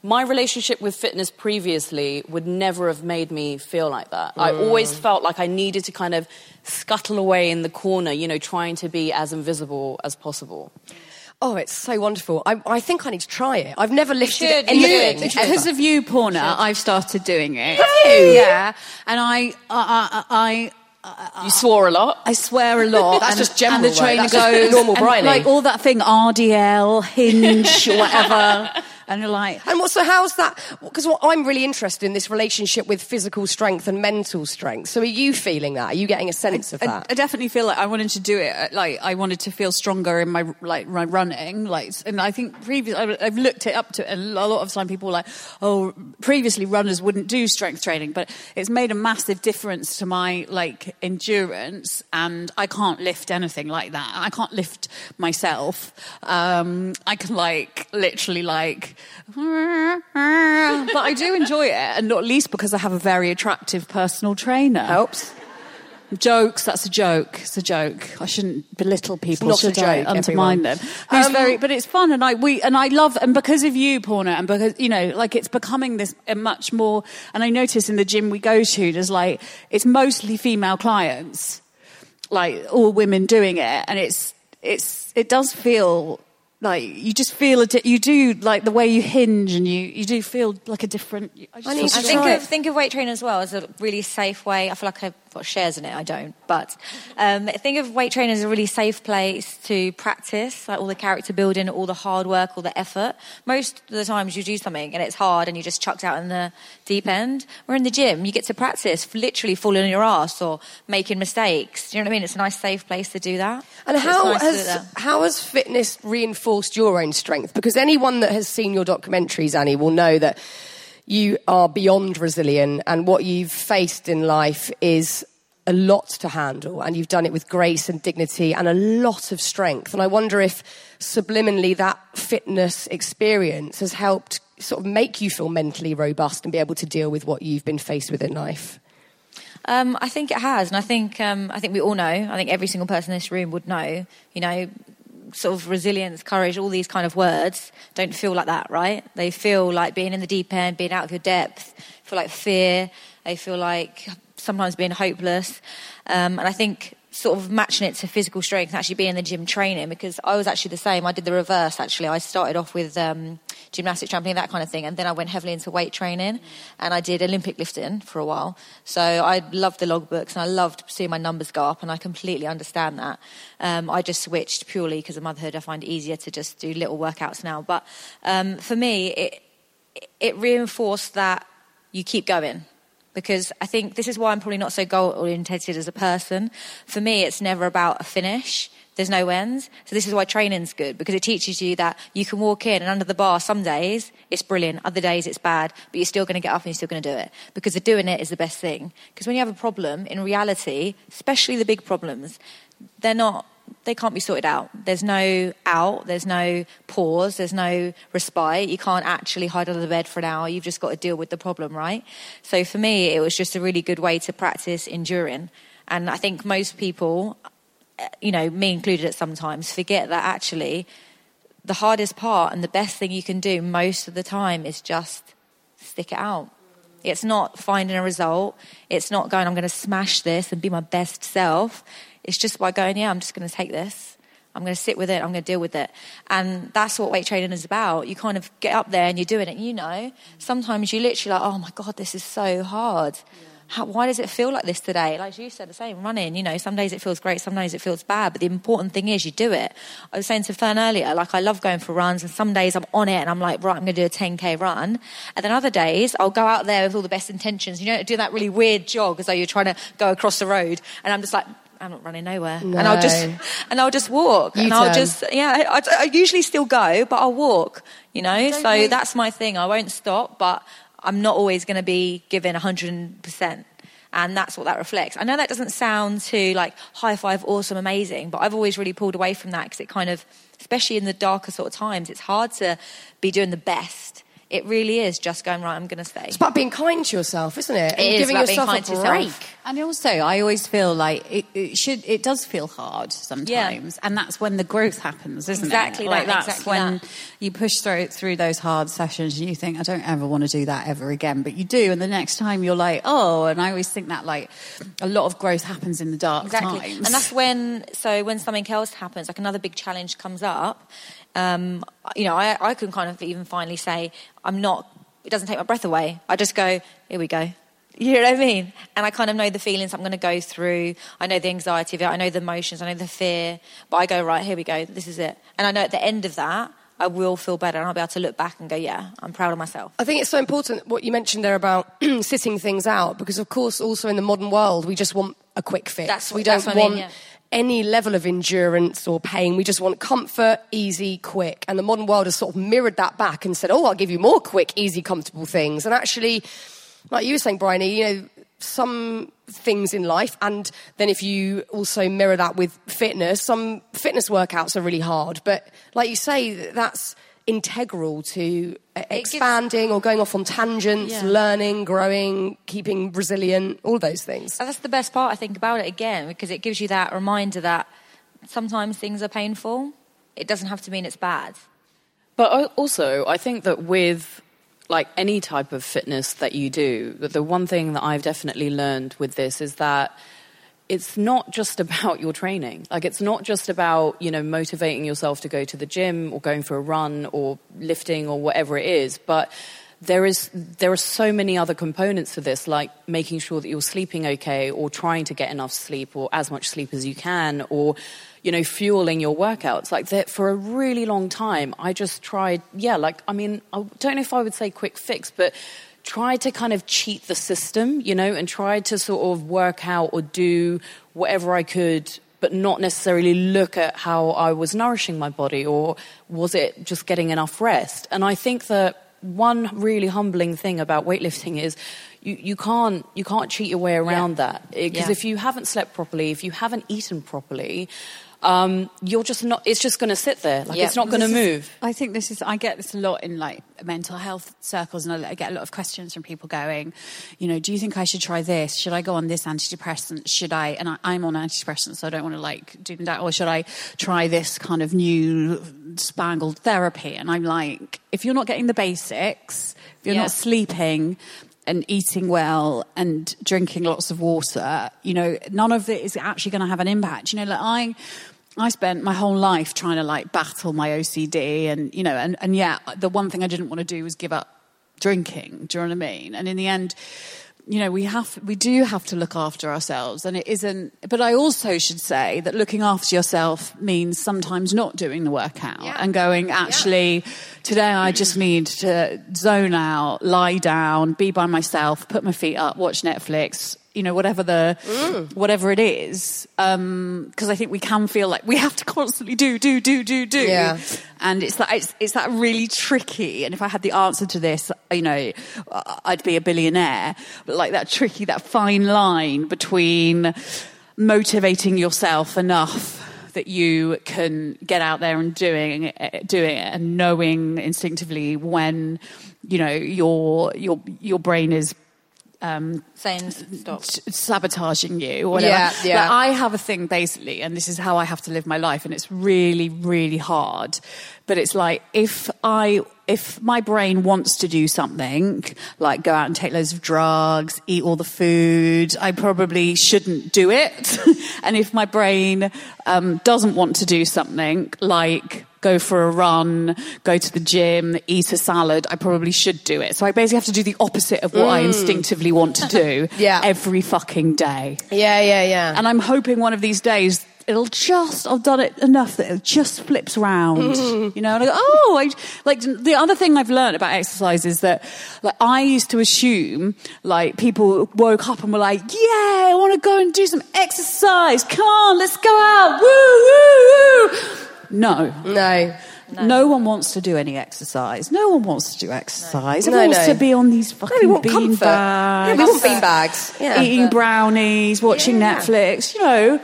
[SPEAKER 6] my relationship with fitness previously would never have made me feel like that. I
[SPEAKER 1] Mm.
[SPEAKER 6] always felt like I needed to kind of scuttle away in the corner, you know, trying to be as invisible as possible.
[SPEAKER 1] Oh, it's so wonderful. I, I think I need to try it. I've never lifted
[SPEAKER 2] should, you
[SPEAKER 1] anything. ever.
[SPEAKER 5] Because of you, Poorna, I've started doing it.
[SPEAKER 1] you?
[SPEAKER 5] Yeah, and I, I, I,
[SPEAKER 6] You swore a lot.
[SPEAKER 5] I swear a lot.
[SPEAKER 1] That's
[SPEAKER 5] and,
[SPEAKER 1] just general,
[SPEAKER 5] And the
[SPEAKER 1] right?
[SPEAKER 5] trainer
[SPEAKER 1] That's just
[SPEAKER 5] goes
[SPEAKER 1] normal
[SPEAKER 5] and, like all that thing, RDL, Hinge, whatever. and you're like,
[SPEAKER 1] And what, so how's that? Because what I'm really interested in this relationship with physical strength and mental strength. So are you feeling that? Are you getting a sense of that?
[SPEAKER 5] I definitely feel like I wanted to do it. uh, Like I wanted to feel stronger in my like my running. Like, and I think previous I- I've looked it up to. A lot of time people are like, oh, previously runners wouldn't do strength training, but it's made a massive difference to my like endurance. And I can't lift anything like that. I can't lift myself. Um, I can like literally like, but I do enjoy it, and not least because I have a very attractive personal trainer.
[SPEAKER 1] Helps.
[SPEAKER 5] Jokes, that's a joke. It's a joke. I shouldn't belittle people,
[SPEAKER 1] not a
[SPEAKER 5] should I?
[SPEAKER 1] joke,
[SPEAKER 5] Undermine
[SPEAKER 1] everyone.
[SPEAKER 5] them. Who's
[SPEAKER 1] Um,
[SPEAKER 5] very, but it's fun, and I we and I love, and because of you, Poorna, and because you know, like it's becoming this a much more. And I notice in the gym we go to, there's like it's mostly female clients, like all women doing it, and it's it's it does feel like you just feel it. You do like the way you hinge, and you you do feel like a different. I, just
[SPEAKER 1] I need to
[SPEAKER 2] I think of, think of weight training as well as a really safe way. I feel like I've got shares in it. I don't, but um, think of weight training as a really safe place to practice, like all the character building, all the hard work, all the effort. Most of the times you do something and it's hard and you just chucked out in the deep end. We're in the gym, you get to practice literally falling on your ass or making mistakes. Do you know what I mean? It's a nice safe place to do that.
[SPEAKER 1] And
[SPEAKER 2] So
[SPEAKER 1] how
[SPEAKER 2] nice
[SPEAKER 1] has how has fitness reinforced your own strength? Because anyone that has seen your documentaries, Annie, will know that you are beyond resilient, and what you've faced in life is a lot to handle, and you've done it with grace and dignity and a lot of strength. And I wonder if subliminally that fitness experience has helped sort of make you feel mentally robust and be able to deal with what you've been faced with in life.
[SPEAKER 2] Um, I think it has, and I think um, I think we all know. I think every single person in this room would know. You know, sort of resilience, courage, all these kind of words don't feel like that, right? They feel like being in the deep end, being out of your depth. Feel like fear. They feel like sometimes being hopeless. Um, and I think sort of matching it to physical strength, and actually being in the gym training, because I was actually the same. I did the reverse. Actually, I started off with. Um, gymnastics, trampoline, that kind of thing. And then I went heavily into weight training and I did Olympic lifting for a while. So I loved the logbooks and I loved seeing my numbers go up and I completely understand that. Um, I just switched purely because of motherhood. I find it easier to just do little workouts now. But um, for me, it, it reinforced that you keep going because I think this is why I'm probably not so goal oriented as a person. For me, it's never about a finish. There's no ends. So this is why training's good because it teaches you that you can walk in and under the bar some days it's brilliant, other days it's bad, but you're still going to get up and you're still going to do it because the doing it is the best thing. Because when you have a problem, in reality, especially the big problems, they're not they can't be sorted out. There's no out, there's no pause, there's no respite. You can't actually hide under the bed for an hour. You've just got to deal with the problem, right? So for me, it was just a really good way to practice enduring. And I think most people, eh, you know, me included at sometimes, forget that actually the hardest part and the best thing you can do most of the time is just stick it out. It's not finding a result. It's not going, I'm going to smash this and be my best self. It's just by going, yeah, I'm just going to take this. I'm going to sit with it. I'm going to deal with it. And that's what weight training is about. You kind of get up there and you're doing it. You know, sometimes you literally like, oh my God, this is so hard. How, why does it feel like this today? Like you said, the same running. You know, some days it feels great, some days it feels bad. But the important thing is you do it. I was saying to Fern earlier, like I love going for runs, and some days I'm on it and I'm like, right, I'm going to do a 10k run. And then other days I'll go out there with all the best intentions. You know, do that really weird jog as though you're trying to go across the road, and I'm just like. I'm not running nowhere, and I'll just and I'll just walk, and I'll just yeah. I, I usually still go, but I'll walk. You know, so
[SPEAKER 5] we-
[SPEAKER 2] that's my thing. I won't stop, but I'm not always going to be giving 100 percent and that's what that reflects. I know that doesn't sound too like high five, awesome, amazing, but I've always really pulled away from that because it kind of, especially in the darker sort of times, it's hard to be doing the best. It really is just going right. I'm going to stay.
[SPEAKER 1] It's about being kind to yourself, isn't it?
[SPEAKER 2] It
[SPEAKER 1] and
[SPEAKER 2] is
[SPEAKER 1] giving
[SPEAKER 2] about being
[SPEAKER 1] yourself
[SPEAKER 2] kind
[SPEAKER 1] a
[SPEAKER 2] to yourself.
[SPEAKER 5] And also, I always feel like it, it should. It does feel hard sometimes, and that's when the growth happens, isn't
[SPEAKER 2] Exactly
[SPEAKER 5] it? Like
[SPEAKER 2] that,
[SPEAKER 5] that's
[SPEAKER 2] exactly
[SPEAKER 5] when
[SPEAKER 2] that.
[SPEAKER 5] you push through through those hard sessions, and you think, I don't ever want to do that ever again, but you do, and the next time you're like, oh. And I always think that like a lot of growth happens in the dark
[SPEAKER 2] exactly
[SPEAKER 5] times,
[SPEAKER 2] and that's when so when something else happens like another big challenge comes up um, you know I, I can kind of even finally say i'm not it doesn't take my breath away. I just go here we go. You know what i mean? And i kind of know the feelings i'm going to go through. I know the anxiety of it. I know the emotions. I know the fear. But i go right here we go. This is it. And i know at the end of that I will feel better and I'll be able to look back and go, yeah, I'm proud of myself.
[SPEAKER 1] I think it's so important what you mentioned there about sitting things out because, of course, also in the modern world, we just want a quick fix.
[SPEAKER 2] That's-
[SPEAKER 1] we don't
[SPEAKER 2] what I
[SPEAKER 1] want
[SPEAKER 2] mean, yeah.
[SPEAKER 1] Any level of endurance or pain. We just want comfort, easy, quick. And the modern world has sort of mirrored that back and said, oh, I'll give you more quick, easy, comfortable things. And actually, like you were saying, Bryony, you know, some things in life, and then if you also mirror that with fitness, some fitness workouts are really hard. But like you say, that's integral to uh,
[SPEAKER 2] gives-
[SPEAKER 1] expanding or going off on tangents,
[SPEAKER 2] Yeah.
[SPEAKER 1] learning, growing, keeping resilient, all those things.
[SPEAKER 2] And that's the best part, I think, about it again, because it gives you that reminder that sometimes things are painful. It doesn't have to mean it's bad.
[SPEAKER 6] But also, I think that with like any type of fitness that you do, the one thing that I've definitely learned with this is that it's not just about your training. Like it's not just about, you know, motivating yourself to go to the gym or going for a run or lifting or whatever it is, but there is there are so many other components to this like making sure that you're sleeping okay or trying to get enough sleep or as much sleep as you can or you know fueling your workouts like that for a really long time i just tried yeah like i mean i don't know if i would say quick fix but tried to kind of cheat the system you know and tried to sort of work out or do whatever i could but not necessarily look at how i was nourishing my body or was it just getting enough rest. And i think that one really humbling thing about weightlifting is you, you can't you can't cheat your way around that. Because
[SPEAKER 2] Yeah.
[SPEAKER 6] if you haven't slept properly if you haven't eaten properly um, you're just not it's just going to sit there like
[SPEAKER 1] Yeah.
[SPEAKER 6] it's not going to
[SPEAKER 5] This is-
[SPEAKER 6] move
[SPEAKER 5] I think this is. I get this a lot in like mental health circles, and I get a lot of questions from people going, you know, do you think I should try this? Should I go on this antidepressant? Should I? And I, I'm on antidepressants, so I don't want to like do that. Or should I try this kind of new spangled therapy? And I'm like, if you're not getting the basics, if you're
[SPEAKER 2] Yeah.
[SPEAKER 5] not sleeping. And eating well and drinking lots of water, you know, none of it is actually going to have an impact. You know, like I, I spent my whole life trying to like battle my OCD and, you know, and, and yeah, the one thing I didn't want to do was give up drinking. Do you know what I mean? And in the end, you know, we have, we do have to look after ourselves and it isn't, but I also should say that looking after yourself means sometimes not doing the workout
[SPEAKER 1] Yeah.
[SPEAKER 5] and going, actually, today I just need to zone out, lie down, be by myself, put my feet up, watch Netflix, you know, whatever the,
[SPEAKER 1] Mm.
[SPEAKER 5] whatever it is. Um, cause I think we can feel like we have to constantly do, do, do, do, do.
[SPEAKER 1] Yeah.
[SPEAKER 5] And it's that, it's, it's that really tricky. And if I had the answer to this, you know, I'd be a billionaire. But like that tricky, that fine line between motivating yourself enough that you can get out there and doing it, doing it and knowing instinctively when, you know, your, your, your brain is
[SPEAKER 2] Saying stop.
[SPEAKER 5] sabotaging you or whatever.
[SPEAKER 1] Yeah, yeah.
[SPEAKER 5] Like, I have a thing basically, and this is how I have to live my life, and it's really, really hard. But it's like if I if my brain wants to do something, like go out and take loads of drugs, eat all the food, I probably shouldn't do it. and if my brain um, doesn't want to do something, like go for a run, go to the gym, eat a salad, I probably should do it. So I basically have to do the opposite of what I mm. instinctively want to do
[SPEAKER 1] Yeah.
[SPEAKER 5] every fucking day.
[SPEAKER 1] Yeah, yeah, yeah.
[SPEAKER 5] And I'm hoping one of these days it'll just I've done it enough that it just flips round. You know, and I go, oh, I, like the other thing I've learned about exercise is that like I used to assume like people woke up and were like, yeah, I want to go and do some exercise. Come on, let's go out. Woo, woo, woo. No.
[SPEAKER 1] no.
[SPEAKER 5] No. one wants to do any exercise. No one wants to do exercise.
[SPEAKER 1] No,
[SPEAKER 5] Everyone wants to be on these fucking
[SPEAKER 1] No,
[SPEAKER 5] bean
[SPEAKER 1] comfort.
[SPEAKER 5] bags
[SPEAKER 1] Yeah, we want bean bags. Yeah.
[SPEAKER 5] eating brownies, watching
[SPEAKER 1] Yeah.
[SPEAKER 5] Netflix, you know.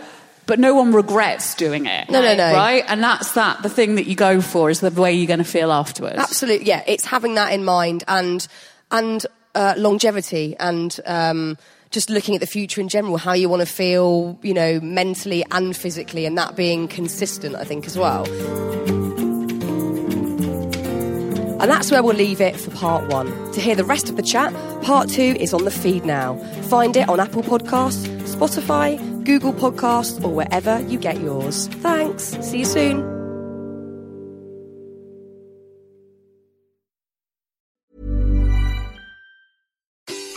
[SPEAKER 5] But no one regrets doing it.
[SPEAKER 1] No, no, no.
[SPEAKER 5] Right? And that's that. The thing that you go for is the way you're going to feel afterwards.
[SPEAKER 1] Absolutely, yeah. It's having that in mind and and uh, longevity and um, just looking at the future in general, how you want to feel, you know, mentally and physically, and that being consistent, I think, as well. And that's where we'll leave it for part one. To hear the rest of the chat, part two is on the feed now. Find it on Apple Podcasts, Spotify, Google Podcasts, or wherever you get yours. Thanks. See you soon.